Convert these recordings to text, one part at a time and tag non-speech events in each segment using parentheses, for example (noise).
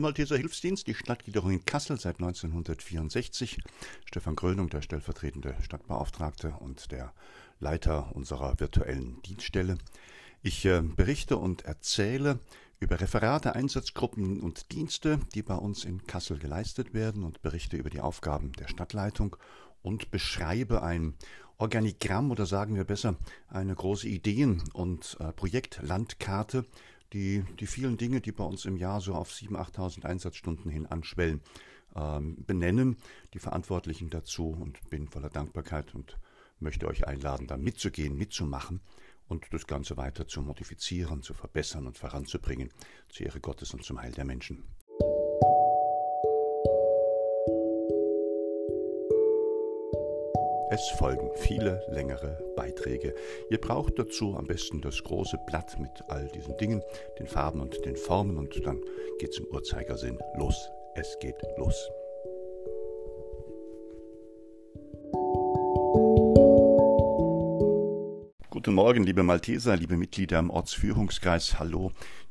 der Malteser Hilfsdienst, die Stadtgliederung in Kassel seit 1964. Stefan Grönung, der stellvertretende Stadtbeauftragte und der Leiter unserer virtuellen Dienststelle. Ich äh, berichte und erzähle über Referate, Einsatzgruppen und Dienste, die bei uns in Kassel geleistet werden und berichte über die Aufgaben der Stadtleitung und beschreibe ein Organigramm oder sagen wir besser eine große Ideen- und äh, Projektlandkarte, die die vielen Dinge, die bei uns im Jahr so auf 7.000, 8.000 Einsatzstunden hin anschwellen, ähm, benennen, die Verantwortlichen dazu und bin voller Dankbarkeit und möchte euch einladen, da mitzugehen, mitzumachen und das Ganze weiter zu modifizieren, zu verbessern und voranzubringen, zur Ehre Gottes und zum Heil der Menschen. Es folgen viele längere Beiträge. Ihr braucht dazu am besten das große Blatt mit all diesen Dingen, den Farben und den Formen und dann geht's im Uhrzeigersinn los. Es geht los. Guten Morgen, liebe Malteser, liebe Mitglieder im Ortsführungskreis. Hallo,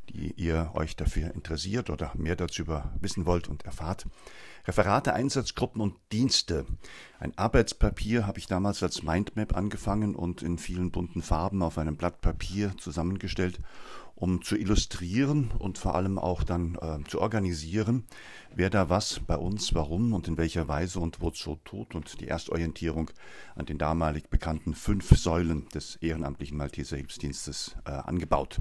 die ihr euch dafür interessiert oder mehr dazu wissen wollt und erfahrt. Referate, Einsatzgruppen und Dienste. Ein Arbeitspapier habe ich damals als Mindmap angefangen und in vielen bunten Farben auf einem Blatt Papier zusammengestellt, um zu illustrieren und vor allem auch dann äh, zu organisieren, wer da was bei uns, warum und in welcher Weise und wozu tut und die Erstorientierung an den damalig bekannten fünf Säulen des ehrenamtlichen Malteser Hilfsdienstes äh, angebaut.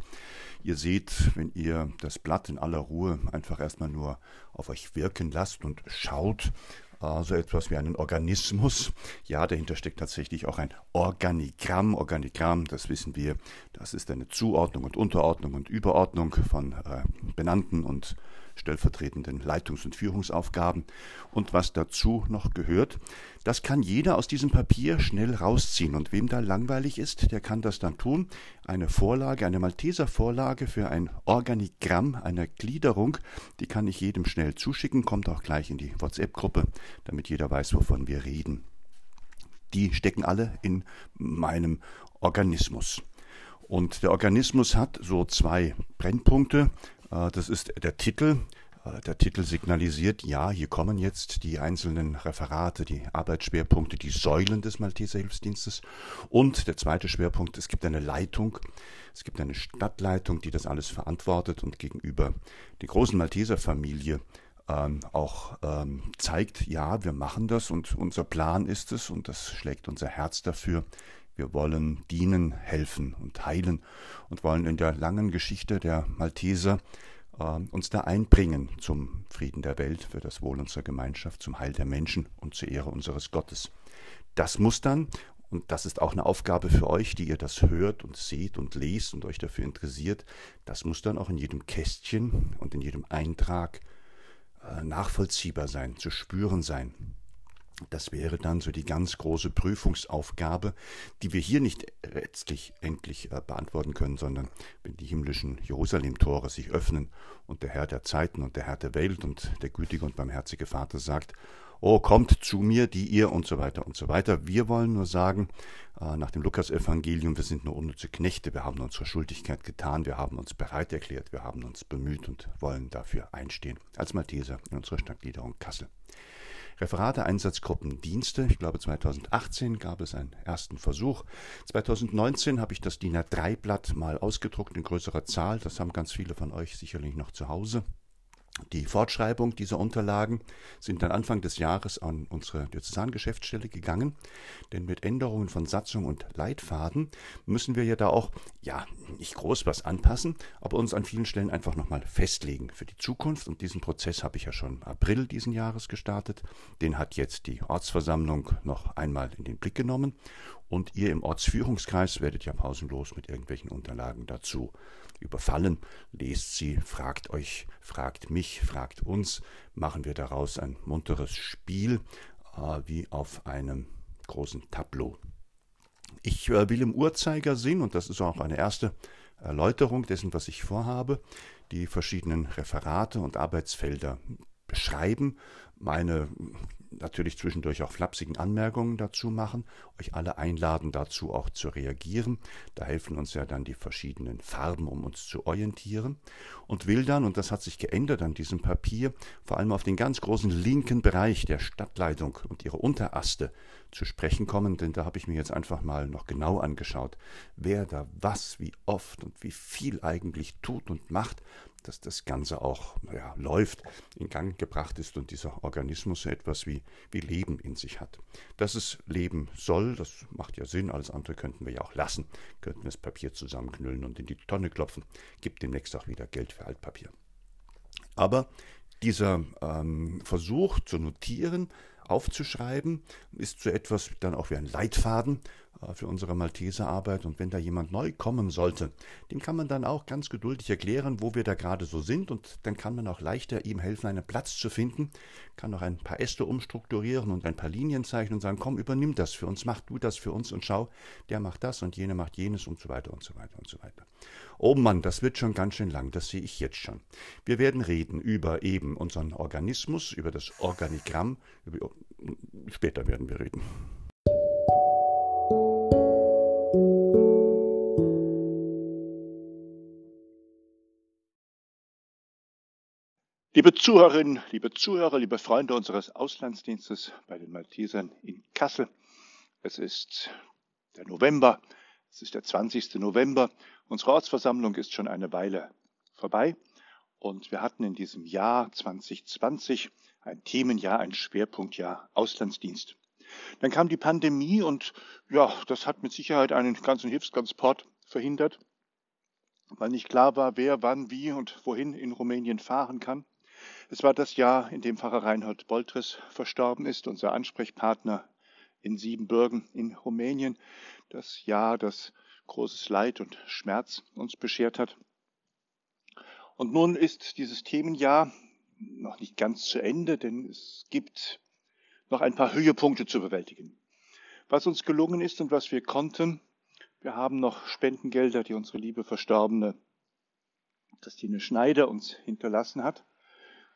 Ihr seht, wenn ihr das Blatt in aller Ruhe einfach erstmal nur auf euch wirken lasst und schaut, äh, so etwas wie einen Organismus. Ja, dahinter steckt tatsächlich auch ein Organigramm. Organigramm, das wissen wir, das ist eine Zuordnung und Unterordnung und Überordnung von äh, benannten und stellvertretenden Leitungs- und Führungsaufgaben. Und was dazu noch gehört, das kann jeder aus diesem Papier schnell rausziehen. Und wem da langweilig ist, der kann das dann tun. Eine Vorlage, eine Malteser Vorlage für ein Organigramm einer Gliederung, die kann ich jedem schnell zuschicken, kommt auch gleich in die WhatsApp-Gruppe, damit jeder weiß, wovon wir reden. Die stecken alle in meinem Organismus. Und der Organismus hat so zwei Brennpunkte. Äh, das ist der Titel. Äh, der Titel signalisiert, ja, hier kommen jetzt die einzelnen Referate, die Arbeitsschwerpunkte, die Säulen des Malteser Hilfsdienstes. Und der zweite Schwerpunkt, es gibt eine Leitung, es gibt eine Stadtleitung, die das alles verantwortet und gegenüber der großen Malteser Familie ähm, auch ähm, zeigt, ja, wir machen das und unser Plan ist es und das schlägt unser Herz dafür. Wir wollen dienen, helfen und heilen und wollen in der langen Geschichte der Malteser äh, uns da einbringen zum Frieden der Welt, für das Wohl unserer Gemeinschaft, zum Heil der Menschen und zur Ehre unseres Gottes. Das muss dann, und das ist auch eine Aufgabe für euch, die ihr das hört und seht und lest und euch dafür interessiert, das muss dann auch in jedem Kästchen und in jedem Eintrag äh, nachvollziehbar sein, zu spüren sein. Das wäre dann so die ganz große Prüfungsaufgabe, die wir hier nicht letztlich endlich äh, beantworten können, sondern wenn die himmlischen Jerusalem-Tore sich öffnen und der Herr der Zeiten und der Herr der Welt und der gütige und barmherzige Vater sagt, Oh, kommt zu mir, die ihr und so weiter und so weiter. Wir wollen nur sagen, äh, nach dem Lukas-Evangelium, wir sind nur unnütze Knechte, wir haben unsere Schuldigkeit getan, wir haben uns bereit erklärt, wir haben uns bemüht und wollen dafür einstehen. Als Malteser in unserer Stadtgliederung Kassel. Referate, Einsatzgruppen, Dienste. Ich glaube, 2018 gab es einen ersten Versuch. 2019 habe ich das DIN A3-Blatt mal ausgedruckt in größerer Zahl. Das haben ganz viele von euch sicherlich noch zu Hause. Die Fortschreibung dieser Unterlagen sind dann Anfang des Jahres an unsere Diözesangeschäftsstelle gegangen, denn mit Änderungen von Satzung und Leitfaden müssen wir ja da auch, ja, nicht groß was anpassen, aber uns an vielen Stellen einfach nochmal festlegen für die Zukunft. Und diesen Prozess habe ich ja schon April diesen Jahres gestartet. Den hat jetzt die Ortsversammlung noch einmal in den Blick genommen und ihr im Ortsführungskreis werdet ja pausenlos mit irgendwelchen Unterlagen dazu überfallen. Lest sie, fragt euch, fragt mich, fragt uns, machen wir daraus ein munteres Spiel äh, wie auf einem großen Tableau. Ich äh, will im Uhrzeigersinn, und das ist auch eine erste Erläuterung dessen, was ich vorhabe, die verschiedenen Referate und Arbeitsfelder beschreiben, meine natürlich zwischendurch auch flapsigen Anmerkungen dazu machen, euch alle einladen dazu auch zu reagieren. Da helfen uns ja dann die verschiedenen Farben, um uns zu orientieren. Und will dann, und das hat sich geändert an diesem Papier, vor allem auf den ganz großen linken Bereich der Stadtleitung und ihre Unteraste zu sprechen kommen, denn da habe ich mir jetzt einfach mal noch genau angeschaut, wer da was, wie oft und wie viel eigentlich tut und macht, dass das Ganze auch ja, läuft, in Gang gebracht ist und dieser Organismus so etwas wie, wie Leben in sich hat. Dass es leben soll, das macht ja Sinn, alles andere könnten wir ja auch lassen, könnten das Papier zusammenknüllen und in die Tonne klopfen, gibt demnächst auch wieder Geld für Altpapier. Aber dieser ähm, Versuch zu notieren, aufzuschreiben, ist so etwas dann auch wie ein Leitfaden für unsere Malteserarbeit. Und wenn da jemand neu kommen sollte, dem kann man dann auch ganz geduldig erklären, wo wir da gerade so sind. Und dann kann man auch leichter ihm helfen, einen Platz zu finden, kann noch ein paar Äste umstrukturieren und ein paar Linien zeichnen und sagen, komm, übernimm das für uns, mach du das für uns und schau, der macht das und jene macht jenes und so weiter und so weiter und so weiter. Oh Mann, das wird schon ganz schön lang, das sehe ich jetzt schon. Wir werden reden über eben unseren Organismus, über das Organigramm, über, später werden wir reden. Liebe Zuhörerinnen, liebe Zuhörer, liebe Freunde unseres Auslandsdienstes bei den Maltesern in Kassel, es ist der November, es ist der 20. November. Unsere Ortsversammlung ist schon eine Weile vorbei und wir hatten in diesem Jahr 2020 ein Themenjahr, ein Schwerpunktjahr Auslandsdienst. Dann kam die Pandemie und ja, das hat mit Sicherheit einen ganzen Hilfstransport verhindert, weil nicht klar war, wer wann, wie und wohin in Rumänien fahren kann. Es war das Jahr, in dem Pfarrer Reinhold Boltres verstorben ist, unser Ansprechpartner in Siebenbürgen in Rumänien. Das Jahr, das großes Leid und Schmerz uns beschert hat. Und nun ist dieses Themenjahr noch nicht ganz zu Ende, denn es gibt noch ein paar Höhepunkte zu bewältigen. Was uns gelungen ist und was wir konnten, wir haben noch Spendengelder, die unsere liebe Verstorbene Christine Schneider uns hinterlassen hat.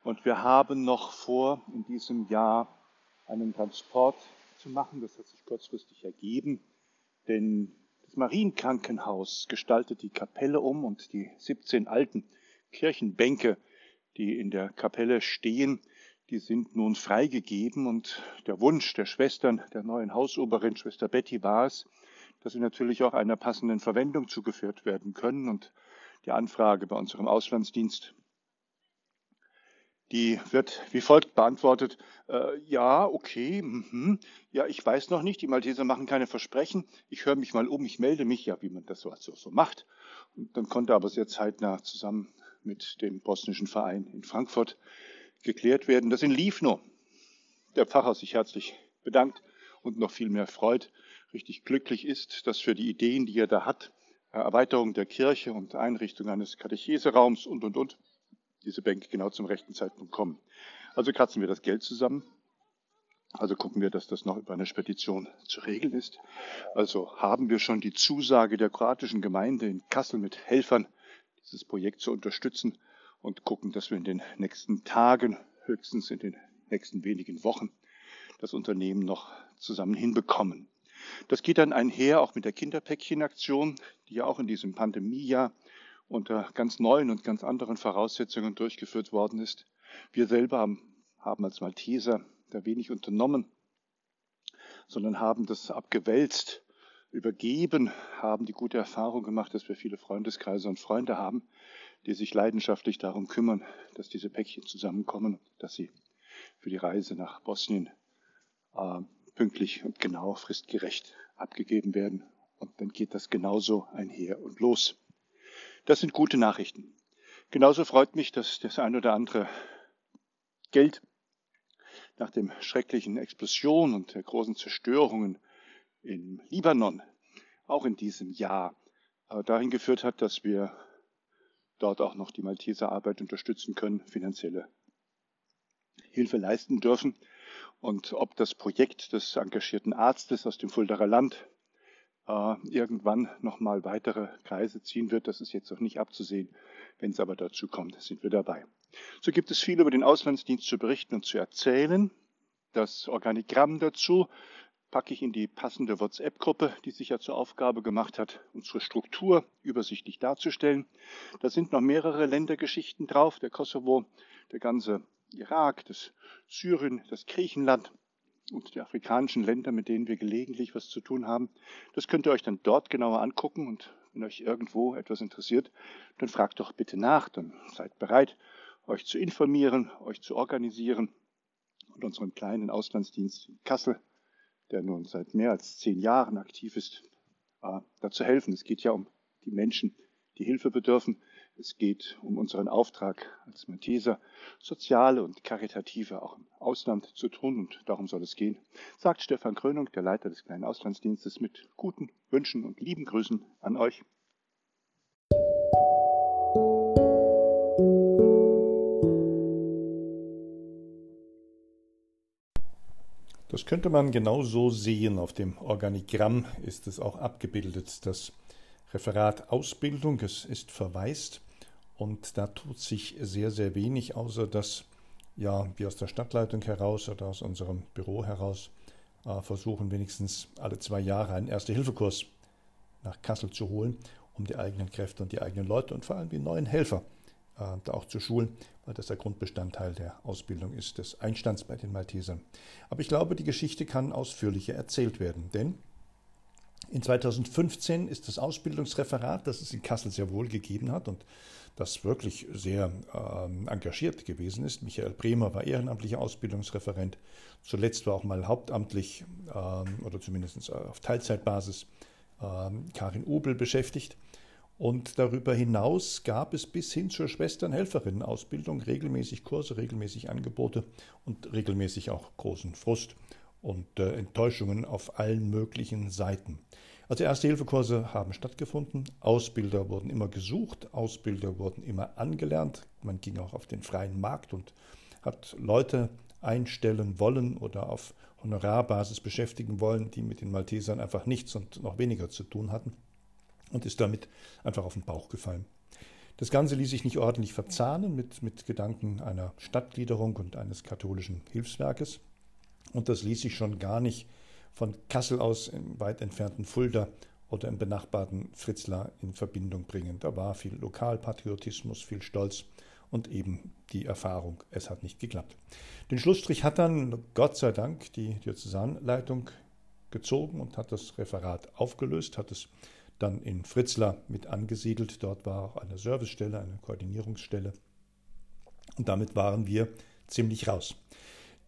Und wir haben noch vor, in diesem Jahr einen Transport zu machen. Das hat sich kurzfristig ergeben, denn das Marienkrankenhaus gestaltet die Kapelle um und die 17 alten Kirchenbänke, die in der Kapelle stehen, die sind nun freigegeben und der Wunsch der Schwestern, der neuen Hausoberin, Schwester Betty, war es, dass sie natürlich auch einer passenden Verwendung zugeführt werden können und die Anfrage bei unserem Auslandsdienst die wird wie folgt beantwortet. Äh, ja, okay, mh, ja, ich weiß noch nicht. Die Malteser machen keine Versprechen. Ich höre mich mal um, ich melde mich, ja, wie man das so, so, so macht. Und dann konnte aber sehr zeitnah zusammen mit dem bosnischen Verein in Frankfurt geklärt werden, dass in Livno der Pfarrer sich herzlich bedankt und noch viel mehr freut, richtig glücklich ist, dass für die Ideen, die er da hat, Erweiterung der Kirche und Einrichtung eines Katecheseraums und, und, und, diese Bänke genau zum rechten Zeitpunkt kommen. Also kratzen wir das Geld zusammen. Also gucken wir, dass das noch über eine Spedition zu regeln ist. Also haben wir schon die Zusage der kroatischen Gemeinde in Kassel mit Helfern, dieses Projekt zu unterstützen und gucken, dass wir in den nächsten Tagen, höchstens in den nächsten wenigen Wochen, das Unternehmen noch zusammen hinbekommen. Das geht dann einher auch mit der Kinderpäckchenaktion, die ja auch in diesem Pandemiejahr unter ganz neuen und ganz anderen Voraussetzungen durchgeführt worden ist. Wir selber haben, haben als Malteser da wenig unternommen, sondern haben das abgewälzt, übergeben, haben die gute Erfahrung gemacht, dass wir viele Freundeskreise und Freunde haben, die sich leidenschaftlich darum kümmern, dass diese Päckchen zusammenkommen, dass sie für die Reise nach Bosnien äh, pünktlich und genau fristgerecht abgegeben werden. Und dann geht das genauso einher und los. Das sind gute Nachrichten. Genauso freut mich, dass das ein oder andere Geld nach dem schrecklichen Explosion und der großen Zerstörungen im Libanon auch in diesem Jahr äh, dahin geführt hat, dass wir dort auch noch die Malteser Arbeit unterstützen können, finanzielle Hilfe leisten dürfen. Und ob das Projekt des engagierten Arztes aus dem Fuldaer Land äh, irgendwann nochmal weitere Kreise ziehen wird. Das ist jetzt noch nicht abzusehen. Wenn es aber dazu kommt, sind wir dabei. So gibt es viel über den Auslandsdienst zu berichten und zu erzählen. Das Organigramm dazu packe ich in die passende WhatsApp-Gruppe, die sich ja zur Aufgabe gemacht hat, unsere Struktur übersichtlich darzustellen. Da sind noch mehrere Ländergeschichten drauf, der Kosovo, der ganze Irak, das Syrien, das Griechenland und die afrikanischen Länder, mit denen wir gelegentlich was zu tun haben. Das könnt ihr euch dann dort genauer angucken und wenn euch irgendwo etwas interessiert, dann fragt doch bitte nach, dann seid bereit, euch zu informieren, euch zu organisieren und unseren kleinen Auslandsdienst in Kassel der nun seit mehr als zehn Jahren aktiv ist, äh, dazu helfen. Es geht ja um die Menschen, die Hilfe bedürfen. Es geht um unseren Auftrag als Malteser, soziale und karitative auch im Ausland zu tun und darum soll es gehen, sagt Stefan Krönung, der Leiter des kleinen Auslandsdienstes, mit guten Wünschen und lieben Grüßen an euch. Das könnte man genau so sehen. Auf dem Organigramm ist es auch abgebildet. Das Referat Ausbildung, es ist verwaist und da tut sich sehr, sehr wenig, außer dass ja, wir aus der Stadtleitung heraus oder aus unserem Büro heraus äh, versuchen, wenigstens alle zwei Jahre einen Erste-Hilfe-Kurs nach Kassel zu holen, um die eigenen Kräfte und die eigenen Leute und vor allem die neuen Helfer äh, da auch zu schulen, weil das der Grundbestandteil der Ausbildung ist, des Einstands bei den Maltesern. Aber ich glaube, die Geschichte kann ausführlicher erzählt werden, denn in 2015 ist das Ausbildungsreferat, das es in Kassel sehr wohl gegeben hat und das wirklich sehr äh, engagiert gewesen ist. Michael Bremer war ehrenamtlicher Ausbildungsreferent. Zuletzt war auch mal hauptamtlich äh, oder zumindest auf Teilzeitbasis äh, Karin Ubel beschäftigt. Und darüber hinaus gab es bis hin zur Schwestern-Helferinnen-Ausbildung regelmäßig Kurse, regelmäßig Angebote und regelmäßig auch großen Frust und äh, Enttäuschungen auf allen möglichen Seiten. Also Erste-Hilfe-Kurse haben stattgefunden, Ausbilder wurden immer gesucht, Ausbilder wurden immer angelernt, man ging auch auf den freien Markt und hat Leute einstellen wollen oder auf Honorarbasis beschäftigen wollen, die mit den Maltesern einfach nichts und noch weniger zu tun hatten und ist damit einfach auf den Bauch gefallen. Das Ganze ließ sich nicht ordentlich verzahnen mit, mit Gedanken einer Stadtgliederung und eines katholischen Hilfswerkes. Und das ließ sich schon gar nicht von Kassel aus im weit entfernten Fulda oder im benachbarten Fritzlar in Verbindung bringen. Da war viel Lokalpatriotismus, viel Stolz und eben die Erfahrung, es hat nicht geklappt. Den Schlussstrich hat dann Gott sei Dank die Diözesanleitung gezogen und hat das Referat aufgelöst, hat es dann in Fritzlar mit angesiedelt. Dort war auch eine Servicestelle, eine Koordinierungsstelle. Und damit waren wir ziemlich raus.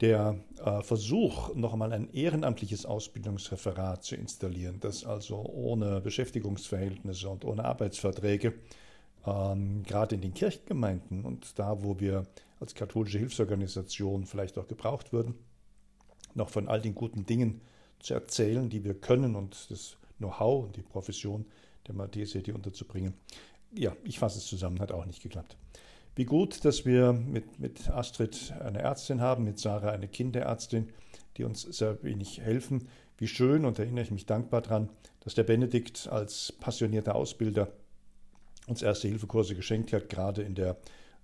Der äh, Versuch, noch einmal ein ehrenamtliches Ausbildungsreferat zu installieren, das also ohne Beschäftigungsverhältnisse und ohne Arbeitsverträge, ähm, gerade in den Kirchengemeinden und da, wo wir als katholische Hilfsorganisation vielleicht auch gebraucht würden, noch von all den guten Dingen zu erzählen, die wir können und das Know-how und die Profession der Malteser die unterzubringen. Ja, ich fasse es zusammen, hat auch nicht geklappt. Wie gut, dass wir mit, mit Astrid eine Ärztin haben, mit Sarah eine Kinderärztin, die uns sehr wenig helfen. Wie schön, und erinnere ich mich dankbar dran, dass der Benedikt als passionierter Ausbilder uns erste Hilfekurse geschenkt hat, gerade in der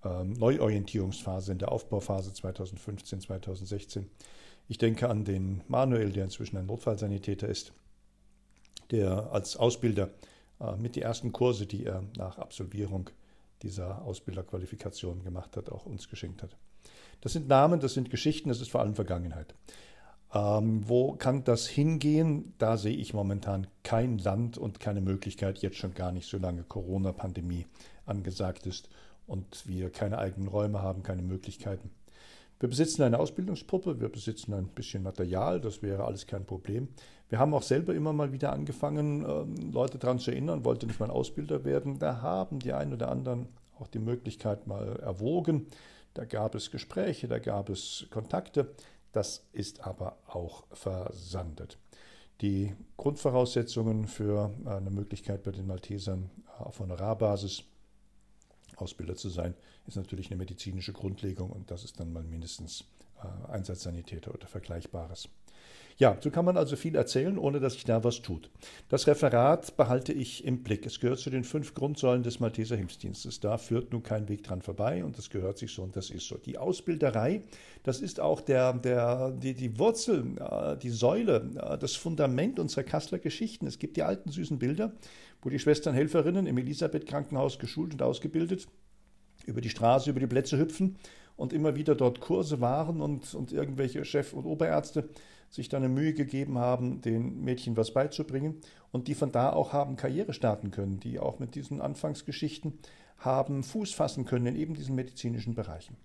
ähm, Neuorientierungsphase, in der Aufbauphase 2015, 2016. Ich denke an den Manuel, der inzwischen ein Notfallsanitäter ist, der als Ausbilder äh, mit die ersten Kurse, die er nach Absolvierung dieser Ausbilderqualifikation gemacht hat, auch uns geschenkt hat. Das sind Namen, das sind Geschichten, das ist vor allem Vergangenheit. Ähm, wo kann das hingehen? Da sehe ich momentan kein Land und keine Möglichkeit, jetzt schon gar nicht, solange Corona-Pandemie angesagt ist und wir keine eigenen Räume haben, keine Möglichkeiten. Wir besitzen eine Ausbildungspuppe, wir besitzen ein bisschen Material, das wäre alles kein Problem. Wir haben auch selber immer mal wieder angefangen, ähm, Leute daran zu erinnern, wollte nicht mal Ausbilder werden. Da haben die einen oder anderen auch die Möglichkeit mal erwogen. Da gab es Gespräche, da gab es Kontakte. Das ist aber auch versandet. Die Grundvoraussetzungen für eine Möglichkeit bei den Maltesern auf Honorarbasis Ausbilder zu sein, ist natürlich eine medizinische Grundlegung und das ist dann mal mindestens äh, Einsatzsanitäter oder Vergleichbares. Ja, so kann man also viel erzählen, ohne dass sich da was tut. Das Referat behalte ich im Blick. Es gehört zu den fünf Grundsäulen des Malteser Hilfsdienstes. Da führt nun kein Weg dran vorbei und das gehört sich so und das ist so. Die Ausbilderei, das ist auch der, der, die, die Wurzel, äh, die Säule, äh, das Fundament unserer Kasseler Geschichten. Es gibt die alten süßen Bilder, wo die Schwestern Helferinnen im Elisabeth-Krankenhaus geschult und ausgebildet über die Straße, über die Plätze hüpfen und immer wieder dort Kurse waren und, und irgendwelche Chef- und Oberärzte sich dann eine Mühe gegeben haben, den Mädchen was beizubringen und die von da auch haben Karriere starten können, die auch mit diesen Anfangsgeschichten haben Fuß fassen können in eben diesen medizinischen Bereichen.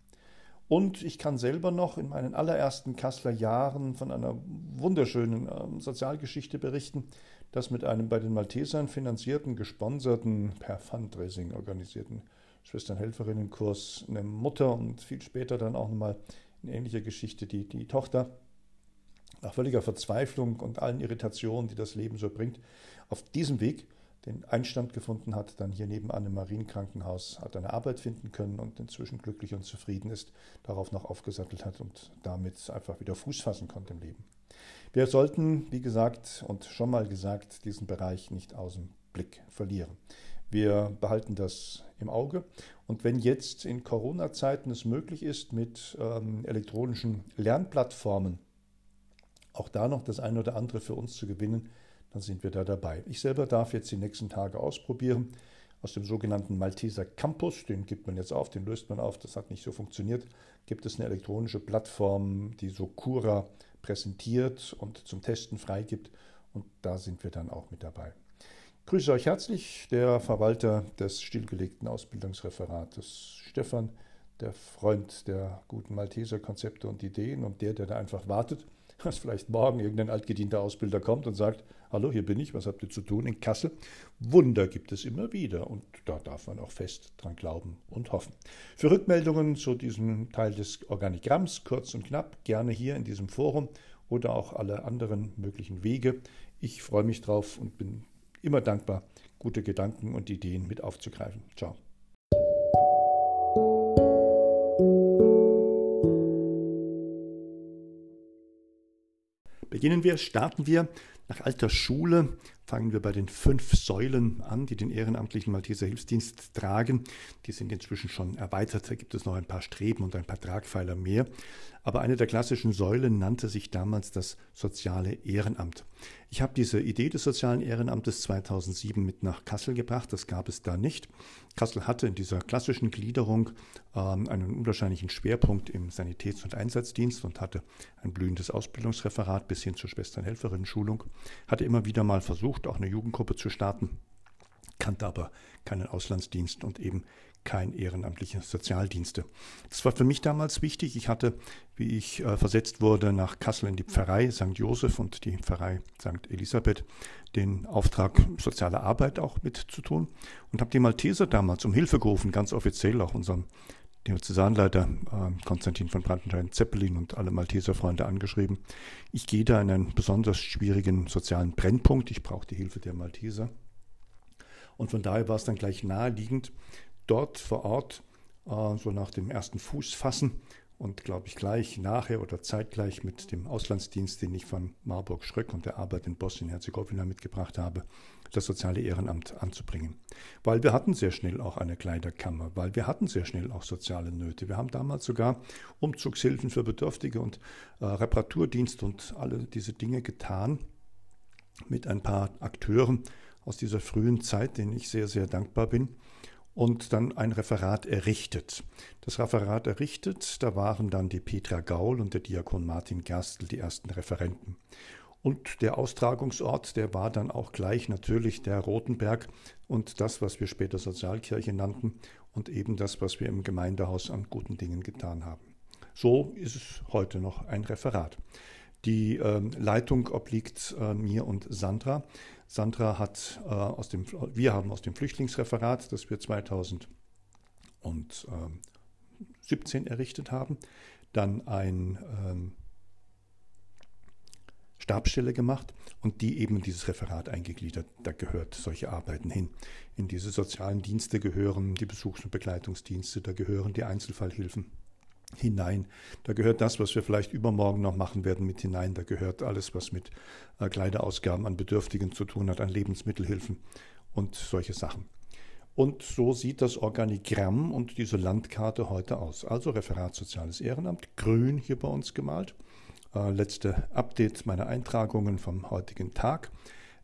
Und ich kann selber noch in meinen allerersten Kasseler Jahren von einer wunderschönen äh, Sozialgeschichte berichten, das mit einem bei den Maltesern finanzierten, gesponserten, per Fundraising organisierten Schwesternhelferinnenkurs eine Mutter und viel später dann auch nochmal in ähnlicher Geschichte die, die Tochter nach völliger Verzweiflung und allen Irritationen, die das Leben so bringt, auf diesem Weg den Einstand gefunden hat, dann hier nebenan im Marienkrankenhaus hat eine Arbeit finden können und inzwischen glücklich und zufrieden ist, darauf noch aufgesattelt hat und damit einfach wieder Fuß fassen konnte im Leben. Wir sollten, wie gesagt und schon mal gesagt, diesen Bereich nicht aus dem Blick verlieren. Wir behalten das im Auge. Und wenn jetzt in Corona-Zeiten es möglich ist, mit ähm, elektronischen Lernplattformen auch da noch das eine oder andere für uns zu gewinnen, dann sind wir da dabei. Ich selber darf jetzt die nächsten Tage ausprobieren. Aus dem sogenannten Malteser Campus, den gibt man jetzt auf, den löst man auf, das hat nicht so funktioniert, gibt es eine elektronische Plattform, die so Cura präsentiert und zum Testen freigibt. Und da sind wir dann auch mit dabei. Grüße euch herzlich, der Verwalter des stillgelegten Ausbildungsreferates Stefan, der Freund der guten Malteser Konzepte und Ideen und der, der da einfach wartet (laughs) dass vielleicht morgen irgendein altgedienter Ausbilder kommt und sagt, hallo, hier bin ich, was habt ihr zu tun in Kassel? Wunder gibt es immer wieder und da darf man auch fest dran glauben und hoffen. Für Rückmeldungen zu diesem Teil des Organigramms, kurz und knapp, gerne hier in diesem Forum oder auch alle anderen möglichen Wege. Ich freue mich drauf und bin immer dankbar, gute Gedanken und Ideen mit aufzugreifen. Ciao. Beginnen wir, starten wir nach alter Schule fangen wir bei den fünf Säulen an, die den ehrenamtlichen Malteser Hilfsdienst tragen. Die sind inzwischen schon erweitert. Da gibt es noch ein paar Streben und ein paar Tragpfeiler mehr. Aber eine der klassischen Säulen nannte sich damals das soziale Ehrenamt. Ich habe diese Idee des sozialen Ehrenamtes 2007 mit nach Kassel gebracht. Das gab es da nicht. Kassel hatte in dieser klassischen Gliederung ähm, einen unwahrscheinlichen Schwerpunkt im Sanitäts- und Einsatzdienst und hatte ein blühendes Ausbildungsreferat bis hin zur Schwesternhelferinnen-Schulung. Hatte immer wieder mal versucht, versucht, auch eine Jugendgruppe zu starten, kannte aber keinen Auslandsdienst und eben kein ehrenamtliche Sozialdienste. Das war für mich damals wichtig. Ich hatte, wie ich äh, versetzt wurde, nach Kassel in die Pfarrei St. Josef und die Pfarrei St. Elisabeth den Auftrag soziale Arbeit auch mit zu tun und habe die Malteser damals um Hilfe gerufen, ganz offiziell auch unserem Diözesanleiter äh, Konstantin von Brandenstein-Zeppelin und alle Malteser-Freunde angeschrieben. Ich gehe da in einen besonders schwierigen sozialen Brennpunkt. Ich brauche die Hilfe der Malteser. Und von daher war es dann gleich naheliegend, dort vor Ort, äh, so nach dem ersten Fußfassen, und glaube ich gleich nachher oder zeitgleich mit dem Auslandsdienst, den ich von Marburg Schröck und der Arbeit in Bosnien-Herzegowina mitgebracht habe, das soziale Ehrenamt anzubringen. Weil wir hatten sehr schnell auch eine Kleiderkammer, weil wir hatten sehr schnell auch soziale Nöte. Wir haben damals sogar Umzugshilfen für Bedürftige und äh, Reparaturdienst und alle diese Dinge getan mit ein paar Akteuren aus dieser frühen Zeit, denen ich sehr, sehr dankbar bin und dann ein Referat errichtet. Das Referat errichtet, da waren dann die Petra Gaul und der Diakon Martin Gerstl die ersten Referenten. Und der Austragungsort, der war dann auch gleich natürlich der Rotenberg und das, was wir später Sozialkirche nannten und eben das, was wir im Gemeindehaus an guten Dingen getan haben. So ist es heute noch ein Referat. Die äh, Leitung obliegt äh, mir und Sandra. Sandra hat äh, aus dem, wir haben aus dem Flüchtlingsreferat, das wir 2017 errichtet haben, dann ein ähm, Stabsstelle gemacht und die eben dieses Referat eingegliedert. Da gehört solche Arbeiten hin. In diese sozialen Dienste gehören die Besuchs- und Begleitungsdienste, da gehören die Einzelfallhilfen, hinein. Da gehört das, was wir vielleicht übermorgen noch machen werden, mit hinein. Da gehört alles, was mit äh, Kleiderausgaben an Bedürftigen zu tun hat, an Lebensmittelhilfen und solche Sachen. Und so sieht das Organigramm und diese Landkarte heute aus. Also Referat Soziales Ehrenamt, grün hier bei uns gemalt. Äh, letzte Update meiner Eintragungen vom heutigen Tag.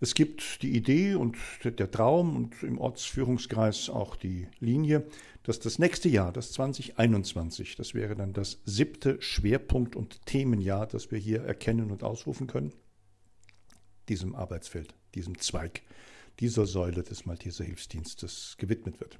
Es gibt die Idee und der Traum und im Ortsführungskreis auch die Linie, dass das nächste Jahr, das 2021, das wäre dann das siebte Schwerpunkt- und Themenjahr, das wir hier erkennen und ausrufen können, diesem Arbeitsfeld, diesem Zweig dieser Säule des Malteser Hilfsdienstes gewidmet wird.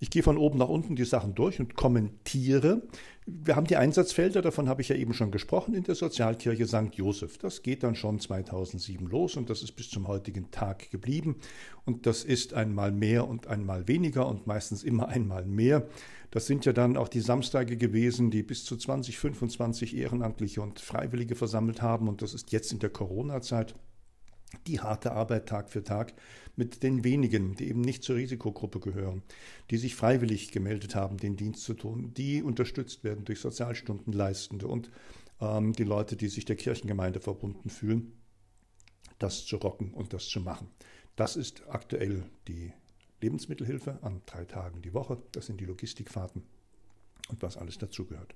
Ich gehe von oben nach unten die Sachen durch und kommentiere. Wir haben die Einsatzfelder, davon habe ich ja eben schon gesprochen, in der Sozialkirche St. Joseph. Das geht dann schon 2007 los und das ist bis zum heutigen Tag geblieben. Und das ist einmal mehr und einmal weniger und meistens immer einmal mehr. Das sind ja dann auch die Samstage gewesen, die bis zu 20, 25 Ehrenamtliche und Freiwillige versammelt haben. Und das ist jetzt in der Corona-Zeit die harte Arbeit Tag für Tag mit den wenigen, die eben nicht zur Risikogruppe gehören, die sich freiwillig gemeldet haben, den Dienst zu tun, die unterstützt werden durch Sozialstundenleistende und ähm, die Leute, die sich der Kirchengemeinde verbunden fühlen, das zu rocken und das zu machen. Das ist aktuell die Lebensmittelhilfe an drei Tagen die Woche. Das sind die Logistikfahrten und was alles dazugehört.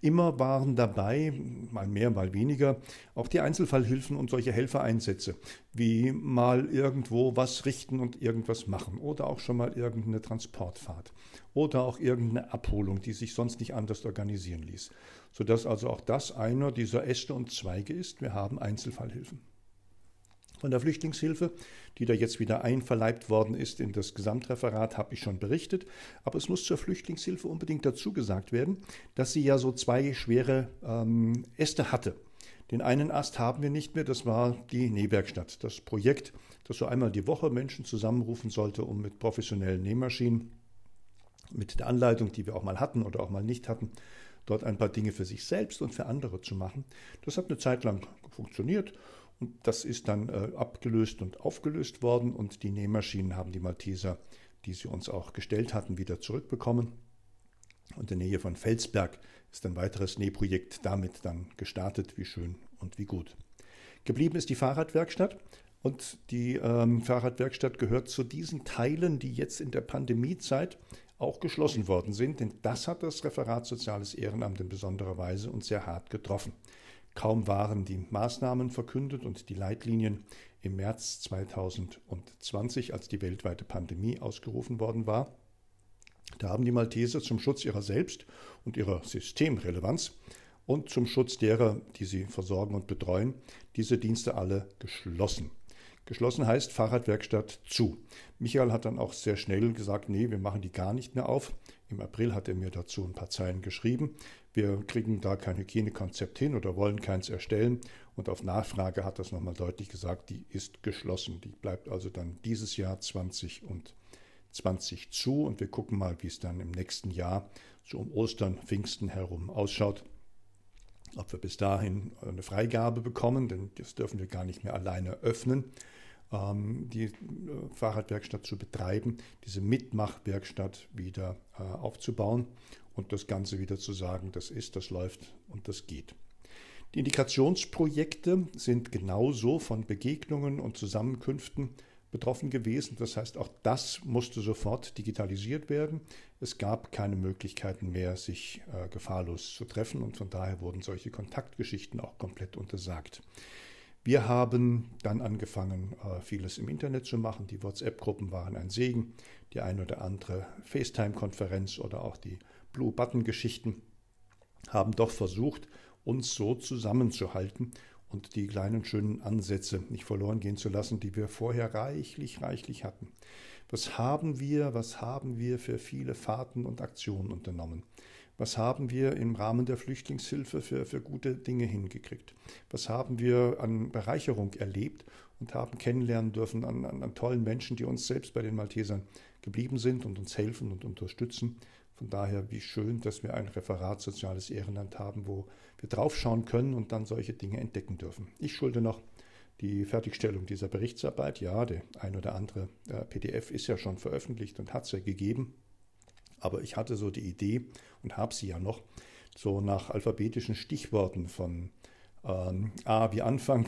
Immer waren dabei, mal mehr, mal weniger, auch die Einzelfallhilfen und solche Helfereinsätze, wie mal irgendwo was richten und irgendwas machen oder auch schon mal irgendeine Transportfahrt oder auch irgendeine Abholung, die sich sonst nicht anders organisieren ließ, sodass also auch das einer dieser Äste und Zweige ist. Wir haben Einzelfallhilfen von der Flüchtlingshilfe, die da jetzt wieder einverleibt worden ist in das Gesamtreferat, habe ich schon berichtet. Aber es muss zur Flüchtlingshilfe unbedingt dazu gesagt werden, dass sie ja so zwei schwere ähm, Äste hatte. Den einen Ast haben wir nicht mehr, das war die Nähwerkstatt, das Projekt, das so einmal die Woche Menschen zusammenrufen sollte, um mit professionellen Nähmaschinen, mit der Anleitung, die wir auch mal hatten oder auch mal nicht hatten, dort ein paar Dinge für sich selbst und für andere zu machen. Das hat eine Zeit lang funktioniert und das ist dann äh, abgelöst und aufgelöst worden und die Nähmaschinen haben die Malteser, die sie uns auch gestellt hatten, wieder zurückbekommen. Und in der Nähe von Felsberg ist ein weiteres Nähprojekt damit dann gestartet. Wie schön und wie gut. Geblieben ist die Fahrradwerkstatt. Und die ähm, Fahrradwerkstatt gehört zu diesen Teilen, die jetzt in der Pandemiezeit auch geschlossen worden sind, denn das hat das Referat Soziales Ehrenamt in besonderer Weise und sehr hart getroffen. Kaum waren die Maßnahmen verkündet und die Leitlinien im März 2020, als die weltweite Pandemie ausgerufen worden war, da haben die Malteser zum Schutz ihrer selbst und ihrer Systemrelevanz und zum Schutz derer, die sie versorgen und betreuen, diese Dienste alle geschlossen. Geschlossen heißt Fahrradwerkstatt zu. Michael hat dann auch sehr schnell gesagt, nee, wir machen die gar nicht mehr auf. Im April hat er mir dazu ein paar Zeilen geschrieben. Wir kriegen da kein Hygienekonzept hin oder wollen keins erstellen. Und auf Nachfrage hat das nochmal deutlich gesagt, die ist geschlossen. Die bleibt also dann dieses Jahr 20 und 20 zu. Und wir gucken mal, wie es dann im nächsten Jahr so um Ostern, Pfingsten herum ausschaut. Ob wir bis dahin eine Freigabe bekommen, denn das dürfen wir gar nicht mehr alleine öffnen die äh, Fahrradwerkstatt zu betreiben, diese Mitmachwerkstatt wieder äh, aufzubauen und das Ganze wieder zu sagen, das ist, das läuft und das geht. Die Integrationsprojekte sind genauso von Begegnungen und Zusammenkünften betroffen gewesen. Das heißt, auch das musste sofort digitalisiert werden. Es gab keine Möglichkeiten mehr, sich äh, gefahrlos zu treffen und von daher wurden solche Kontaktgeschichten auch komplett untersagt. Wir haben dann angefangen, äh, vieles im Internet zu machen. Die WhatsApp-Gruppen waren ein Segen. Die ein oder andere FaceTime-Konferenz oder auch die Blue-Button-Geschichten haben doch versucht, uns so zusammenzuhalten und die kleinen schönen Ansätze nicht verloren gehen zu lassen, die wir vorher reichlich, reichlich hatten. Was haben wir, was haben wir für viele Fahrten und Aktionen unternommen? Was haben wir im Rahmen der Flüchtlingshilfe für, für gute Dinge hingekriegt? Was haben wir an Bereicherung erlebt und haben kennenlernen dürfen an, an, an tollen Menschen, die uns selbst bei den Maltesern geblieben sind und uns helfen und unterstützen? Von daher, wie schön, dass wir ein Referat Soziales Ehrenamt haben, wo wir draufschauen können und dann solche Dinge entdecken dürfen. Ich schulde noch die Fertigstellung dieser Berichtsarbeit. Ja, der ein oder andere äh, PDF ist ja schon veröffentlicht und hat es ja gegeben. Aber ich hatte so die Idee und habe sie ja noch, so nach alphabetischen Stichworten von ähm, A wie Anfang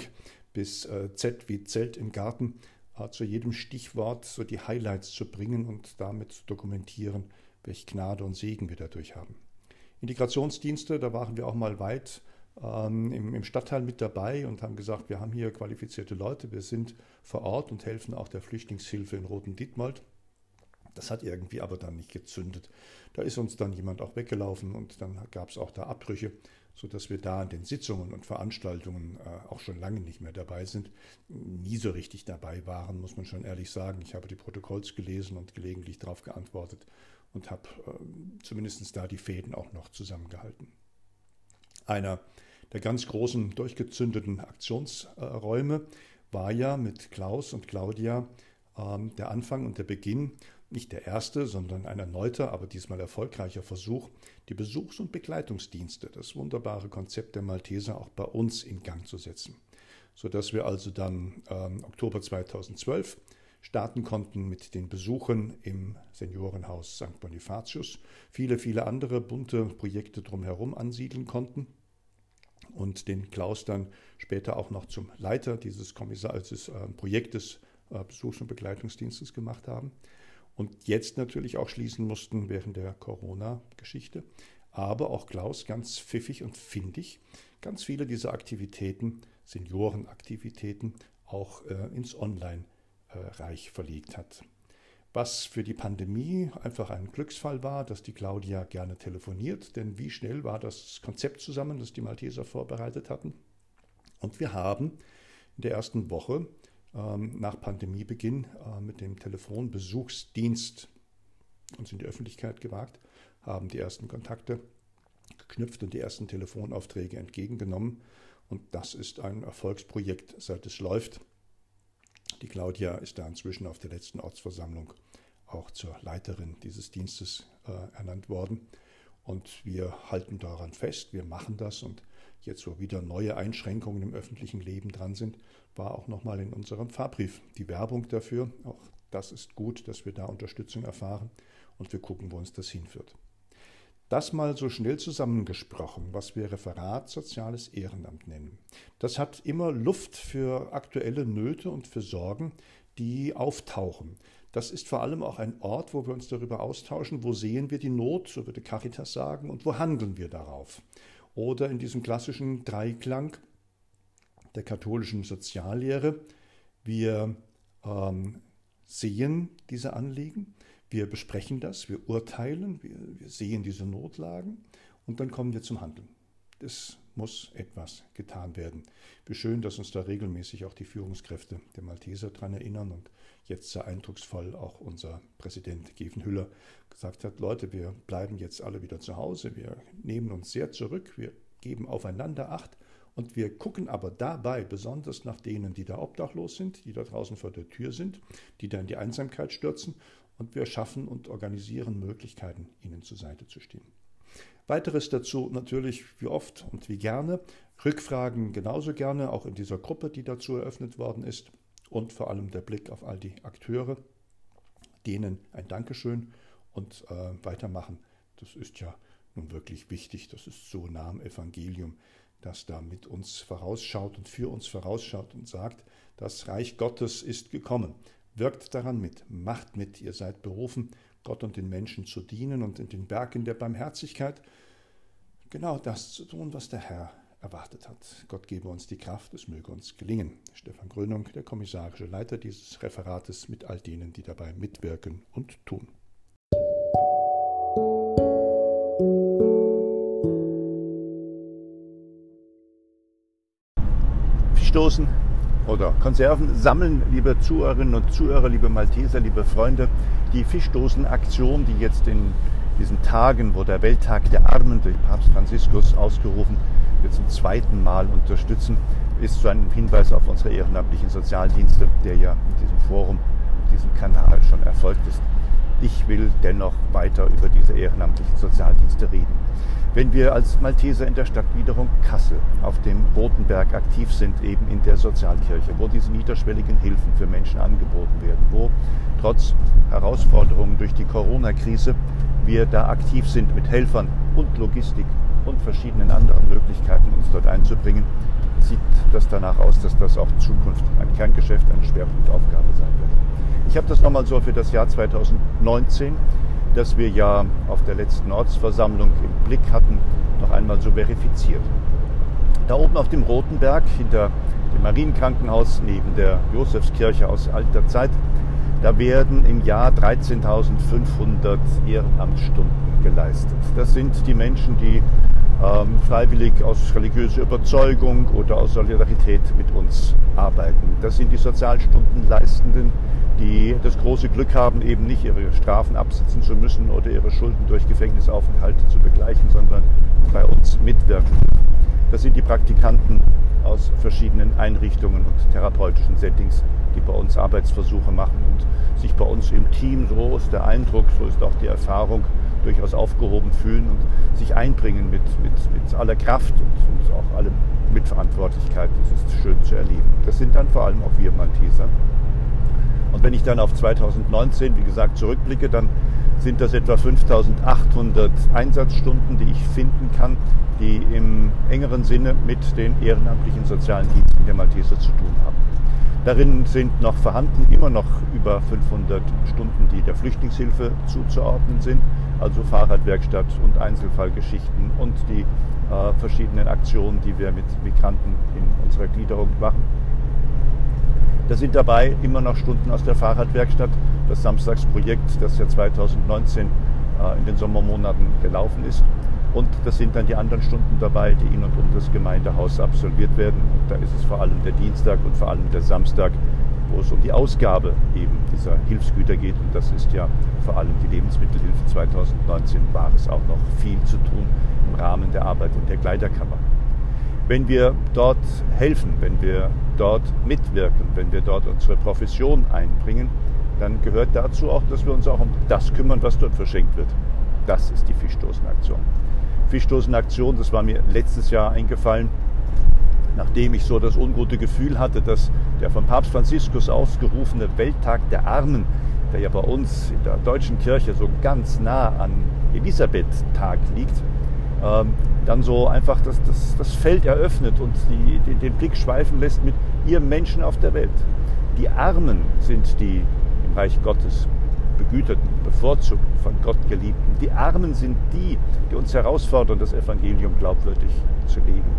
bis äh, Z wie Zelt im Garten äh, zu jedem Stichwort so die Highlights zu bringen und damit zu dokumentieren, welche Gnade und Segen wir dadurch haben. Integrationsdienste, da waren wir auch mal weit ähm, im, im, Stadtteil mit dabei und haben gesagt, wir haben hier qualifizierte Leute, wir sind vor Ort und helfen auch der Flüchtlingshilfe in Roten Dietmold. Das hat irgendwie aber dann nicht gezündet. Da ist uns dann jemand auch weggelaufen und dann gab es auch da Abbrüche, sodass wir da an den Sitzungen und Veranstaltungen äh, auch schon lange nicht mehr dabei sind. Nie so richtig dabei waren, muss man schon ehrlich sagen. Ich habe die Protokolls gelesen und gelegentlich darauf geantwortet und habe äh, zumindest da die Fäden auch noch zusammengehalten. Einer der ganz großen durchgezündeten Aktionsräume war ja mit Klaus und Claudia ähm, der Anfang und der Beginn nicht der erste, sondern ein erneuter, aber diesmal erfolgreicher Versuch, die Besuchs- und Begleitungsdienste, das wunderbare Konzept der Malteser, auch bei uns in Gang zu setzen. Sodass wir also dann ähm, Oktober 2012 starten konnten mit den Besuchen im Seniorenhaus St. Bonifatius, viele, viele andere bunte Projekte drumherum ansiedeln konnten und den Klaus dann später auch noch zum Leiter dieses, Kommissar dieses äh, Projektes äh, Besuchs- und Begleitungsdienstes gemacht haben und jetzt natürlich auch schließen mussten während der Corona-Geschichte. Aber auch Klaus ganz pfiffig und findig, ganz viele dieser Aktivitäten, Seniorenaktivitäten, auch äh, ins Online-Reich verlegt hat. Was für die Pandemie einfach ein Glücksfall war, dass die Claudia gerne telefoniert, denn wie schnell war das Konzept zusammen, das die Malteser vorbereitet hatten. Und wir haben in der ersten Woche nach Pandemiebeginn äh, mit dem Telefonbesuchsdienst uns in die Öffentlichkeit gewagt, haben die ersten Kontakte geknüpft und die ersten Telefonaufträge entgegengenommen. Und das ist ein Erfolgsprojekt, seit es läuft. Die Claudia ist da inzwischen auf der letzten Ortsversammlung auch zur Leiterin dieses Dienstes äh, ernannt worden. Und wir halten daran fest, wir machen das und jetzt, wo wieder neue Einschränkungen im öffentlichen Leben dran sind, war auch nochmal in unserem Fahrbrief die Werbung dafür. Auch das ist gut, dass wir da Unterstützung erfahren und wir gucken, wo uns das hinführt. Das mal so schnell zusammengesprochen, was wir Referat Soziales Ehrenamt nennen. Das hat immer Luft für aktuelle Nöte und für Sorgen, die auftauchen. Das ist vor allem auch ein Ort, wo wir uns darüber austauschen, wo sehen wir die Not, so würde Caritas sagen, und wo handeln wir darauf. Oder in diesem klassischen Dreiklang der katholischen Soziallehre, wir ähm, sehen diese Anliegen, wir besprechen das, wir urteilen, wir, wir sehen diese Notlagen und dann kommen wir zum Handeln. Es muss etwas getan werden. Wie schön, dass uns da regelmäßig auch die Führungskräfte der Malteser daran erinnern und jetzt sehr eindrucksvoll auch unser Präsident Geven Hüller gesagt hat, Leute, wir bleiben jetzt alle wieder zu Hause, wir nehmen uns sehr zurück, wir geben aufeinander Acht und wir gucken aber dabei besonders nach denen, die da obdachlos sind, die da draußen vor der Tür sind, die da in die Einsamkeit stürzen und wir schaffen und organisieren Möglichkeiten, ihnen zur Seite zu stehen. Weiteres dazu natürlich wie oft und wie gerne. Rückfragen genauso gerne, auch in dieser Gruppe, die dazu eröffnet worden ist. Und vor allem der Blick auf all die Akteure, denen ein Dankeschön und äh, weitermachen. Das ist ja nun wirklich wichtig. Das ist so nah am Evangelium, das da mit uns vorausschaut und für uns vorausschaut und sagt, das Reich Gottes ist gekommen. Wirkt daran mit, macht mit, ihr seid berufen, Gott und den Menschen zu dienen und in den Bergen der Barmherzigkeit genau das zu tun, was der Herr erwartet hat. Gott gebe uns die Kraft, es möge uns gelingen. Stefan Grönung, der kommissarische Leiter dieses Referates, mit all denen, die dabei mitwirken und tun. Stoßen oder Konserven sammeln, liebe Zuhörerinnen und Zuhörer, liebe Malteser, liebe Freunde, die Fischdosenaktion, die jetzt in diesen Tagen, wo der Welttag der Armen durch Papst Franziskus ausgerufen wird, zum zweiten Mal unterstützen, ist so ein Hinweis auf unsere ehrenamtlichen Sozialdienste, der ja in diesem Forum, in diesem Kanal schon erfolgt ist. Ich will dennoch weiter über diese ehrenamtlichen Sozialdienste reden. Wenn wir als Malteser in der Stadtgliederung Kassel auf dem Rotenberg aktiv sind, eben in der Sozialkirche, wo diese niederschwelligen Hilfen für Menschen angeboten werden, wo trotz Herausforderungen durch die Corona-Krise wir da aktiv sind mit Helfern und Logistik und verschiedenen anderen Möglichkeiten, uns dort einzubringen, sieht das danach aus, dass das auch Zukunft ein Kerngeschäft, eine Schwerpunktaufgabe sein wird. Ich habe das nochmal so für das Jahr 2019, das wir ja auf der letzten Ortsversammlung im Blick hatten, noch einmal so verifiziert. Da oben auf dem Rotenberg, hinter dem Marienkrankenhaus, neben der Josefskirche aus alter Zeit, da werden im Jahr 13.500 Ehrenamtsstunden geleistet. Das sind die Menschen, die ähm, freiwillig aus religiöser Überzeugung oder aus Solidarität mit uns arbeiten. Das sind die Sozialstundenleistenden, die das große Glück haben, eben nicht ihre Strafen absitzen zu müssen oder ihre Schulden durch Gefängnisaufenthalte zu begleichen, sondern bei uns mitwirken. Das sind die Praktikanten aus verschiedenen Einrichtungen und therapeutischen Settings, die bei uns Arbeitsversuche machen und sich bei uns im Team, so ist der Eindruck, so ist auch die Erfahrung, durchaus aufgehoben fühlen und sich einbringen mit, mit, mit aller Kraft und, und auch allem Mitverantwortlichkeit. Das ist schön zu erleben. Das sind dann vor allem auch wir Malteser. Und wenn ich dann auf 2019, wie gesagt, zurückblicke, dann sind das etwa 5800 Einsatzstunden, die ich finden kann, die im engeren Sinne mit den ehrenamtlichen sozialen Diensten der Malteser zu tun haben. Darin sind noch vorhanden immer noch über 500 Stunden, die der Flüchtlingshilfe zuzuordnen sind, also Fahrradwerkstatt und Einzelfallgeschichten und die äh, verschiedenen Aktionen, die wir mit Migranten in unserer Gliederung machen. Da sind dabei immer noch Stunden aus der Fahrradwerkstatt, das Samstagsprojekt, das ja 2019 äh, in den Sommermonaten gelaufen ist. Und das sind dann die anderen Stunden dabei, die in und um das Gemeindehaus absolviert werden. Und da ist es vor allem der Dienstag und vor allem der Samstag, wo es um die Ausgabe eben dieser Hilfsgüter geht. Und das ist ja vor allem die Lebensmittelhilfe 2019, war es auch noch viel zu tun im Rahmen der Arbeit in der Kleiderkammer. Wenn wir dort helfen, wenn wir dort mitwirken, wenn wir dort unsere Profession einbringen, dann gehört dazu auch, dass wir uns auch um das kümmern, was dort verschenkt wird. Das ist die Fischdosenaktion. Fischdosenaktion, das war mir letztes Jahr eingefallen, nachdem ich so das ungute Gefühl hatte, dass der von Papst Franziskus ausgerufene Welttag der Armen, der ja bei uns in der deutschen Kirche so ganz nah an Elisabeth-Tag liegt, ähm, dann so einfach das, das, das Feld eröffnet und die, den, den Blick schweifen lässt mit ihr Menschen auf der Welt. Die Armen sind die im Reich Gottes Begüterten, bevorzugten, von Gott geliebten. Die Armen sind die, die uns herausfordern, das Evangelium glaubwürdig zu leben.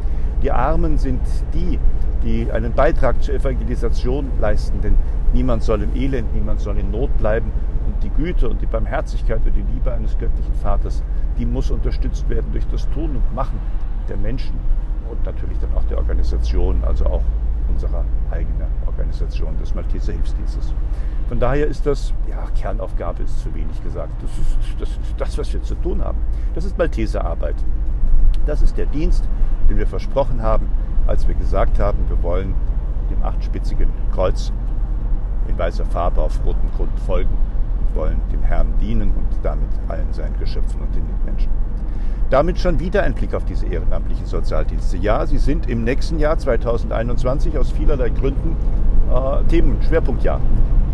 Die Armen sind die, die einen Beitrag zur Evangelisation leisten, denn niemand soll im Elend, niemand soll in Not bleiben. Und die Güte und die Barmherzigkeit und die Liebe eines göttlichen Vaters, die muss unterstützt werden durch das Tun und Machen der Menschen und natürlich dann auch der Organisation, also auch unserer eigenen Organisation des Malteser Hilfsdienstes. Von daher ist das, ja, Kernaufgabe ist zu wenig gesagt. Das ist, das ist das, was wir zu tun haben. Das ist Malteser Arbeit. Das ist der Dienst, den wir versprochen haben, als wir gesagt haben, wir wollen dem achtspitzigen Kreuz in weißer Farbe auf rotem Grund folgen wollen dem Herrn dienen und damit allen seinen Geschöpfen und den Mitmenschen. Damit schon wieder ein Blick auf diese ehrenamtlichen Sozialdienste. Ja, sie sind im nächsten Jahr 2021 aus vielerlei Gründen äh, Themen, Schwerpunktjahr.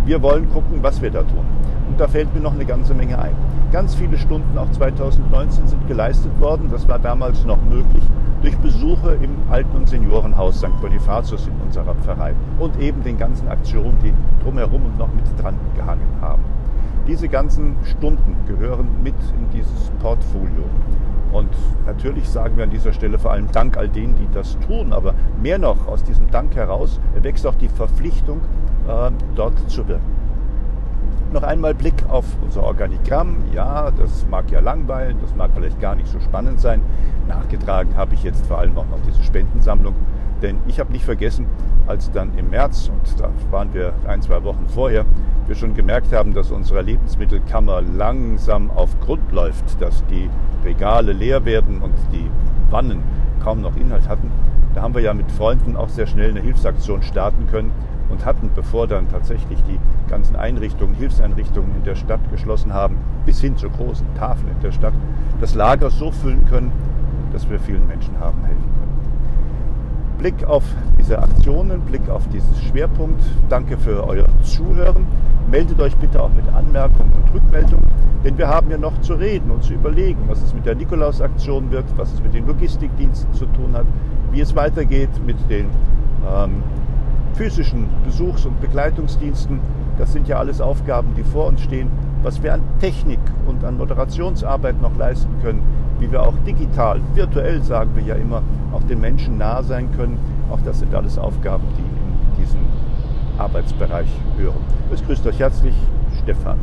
Wir wollen gucken, was wir da tun. Und da fällt mir noch eine ganze Menge ein. Ganz viele Stunden, auch 2019, sind geleistet worden. Das war damals noch möglich durch Besuche im Alten- und Seniorenhaus St. Bonifatius in unserer Pfarrei und eben den ganzen Aktionen, die drumherum und noch mit dran gehangen haben. Diese ganzen Stunden gehören mit in dieses Portfolio. Und natürlich sagen wir an dieser Stelle vor allem Dank all denen, die das tun. Aber mehr noch aus diesem Dank heraus wächst auch die Verpflichtung, äh, dort zu wirken. Noch einmal Blick auf unser Organigramm. Ja, das mag ja langweilen, das mag vielleicht gar nicht so spannend sein. Nachgetragen habe ich jetzt vor allem auch noch diese Spendensammlung. Denn ich habe nicht vergessen, als dann im März, und da waren wir ein, zwei Wochen vorher, wir schon gemerkt haben, dass unsere Lebensmittelkammer langsam auf Grund läuft, dass die Regale leer werden und die Wannen kaum noch Inhalt hatten, da haben wir ja mit Freunden auch sehr schnell eine Hilfsaktion starten können und hatten, bevor dann tatsächlich die ganzen Einrichtungen, Hilfseinrichtungen in der Stadt geschlossen haben, bis hin zur großen Tafel in der Stadt, das Lager so füllen können, dass wir vielen Menschen haben helfen. Blick auf diese Aktionen, Blick auf diesen Schwerpunkt. Danke für euer Zuhören. Meldet euch bitte auch mit Anmerkungen und Rückmeldungen, denn wir haben ja noch zu reden und zu überlegen, was es mit der Nikolaus-Aktion wird, was es mit den Logistikdiensten zu tun hat, wie es weitergeht mit den ähm, physischen Besuchs- und Begleitungsdiensten. Das sind ja alles Aufgaben, die vor uns stehen. Was wir an Technik und an Moderationsarbeit noch leisten können, wie wir auch digital, virtuell sagen wir ja immer, auch den Menschen nahe sein können. Auch das sind alles Aufgaben, die in diesen Arbeitsbereich hören. Es grüßt euch herzlich, Stefan.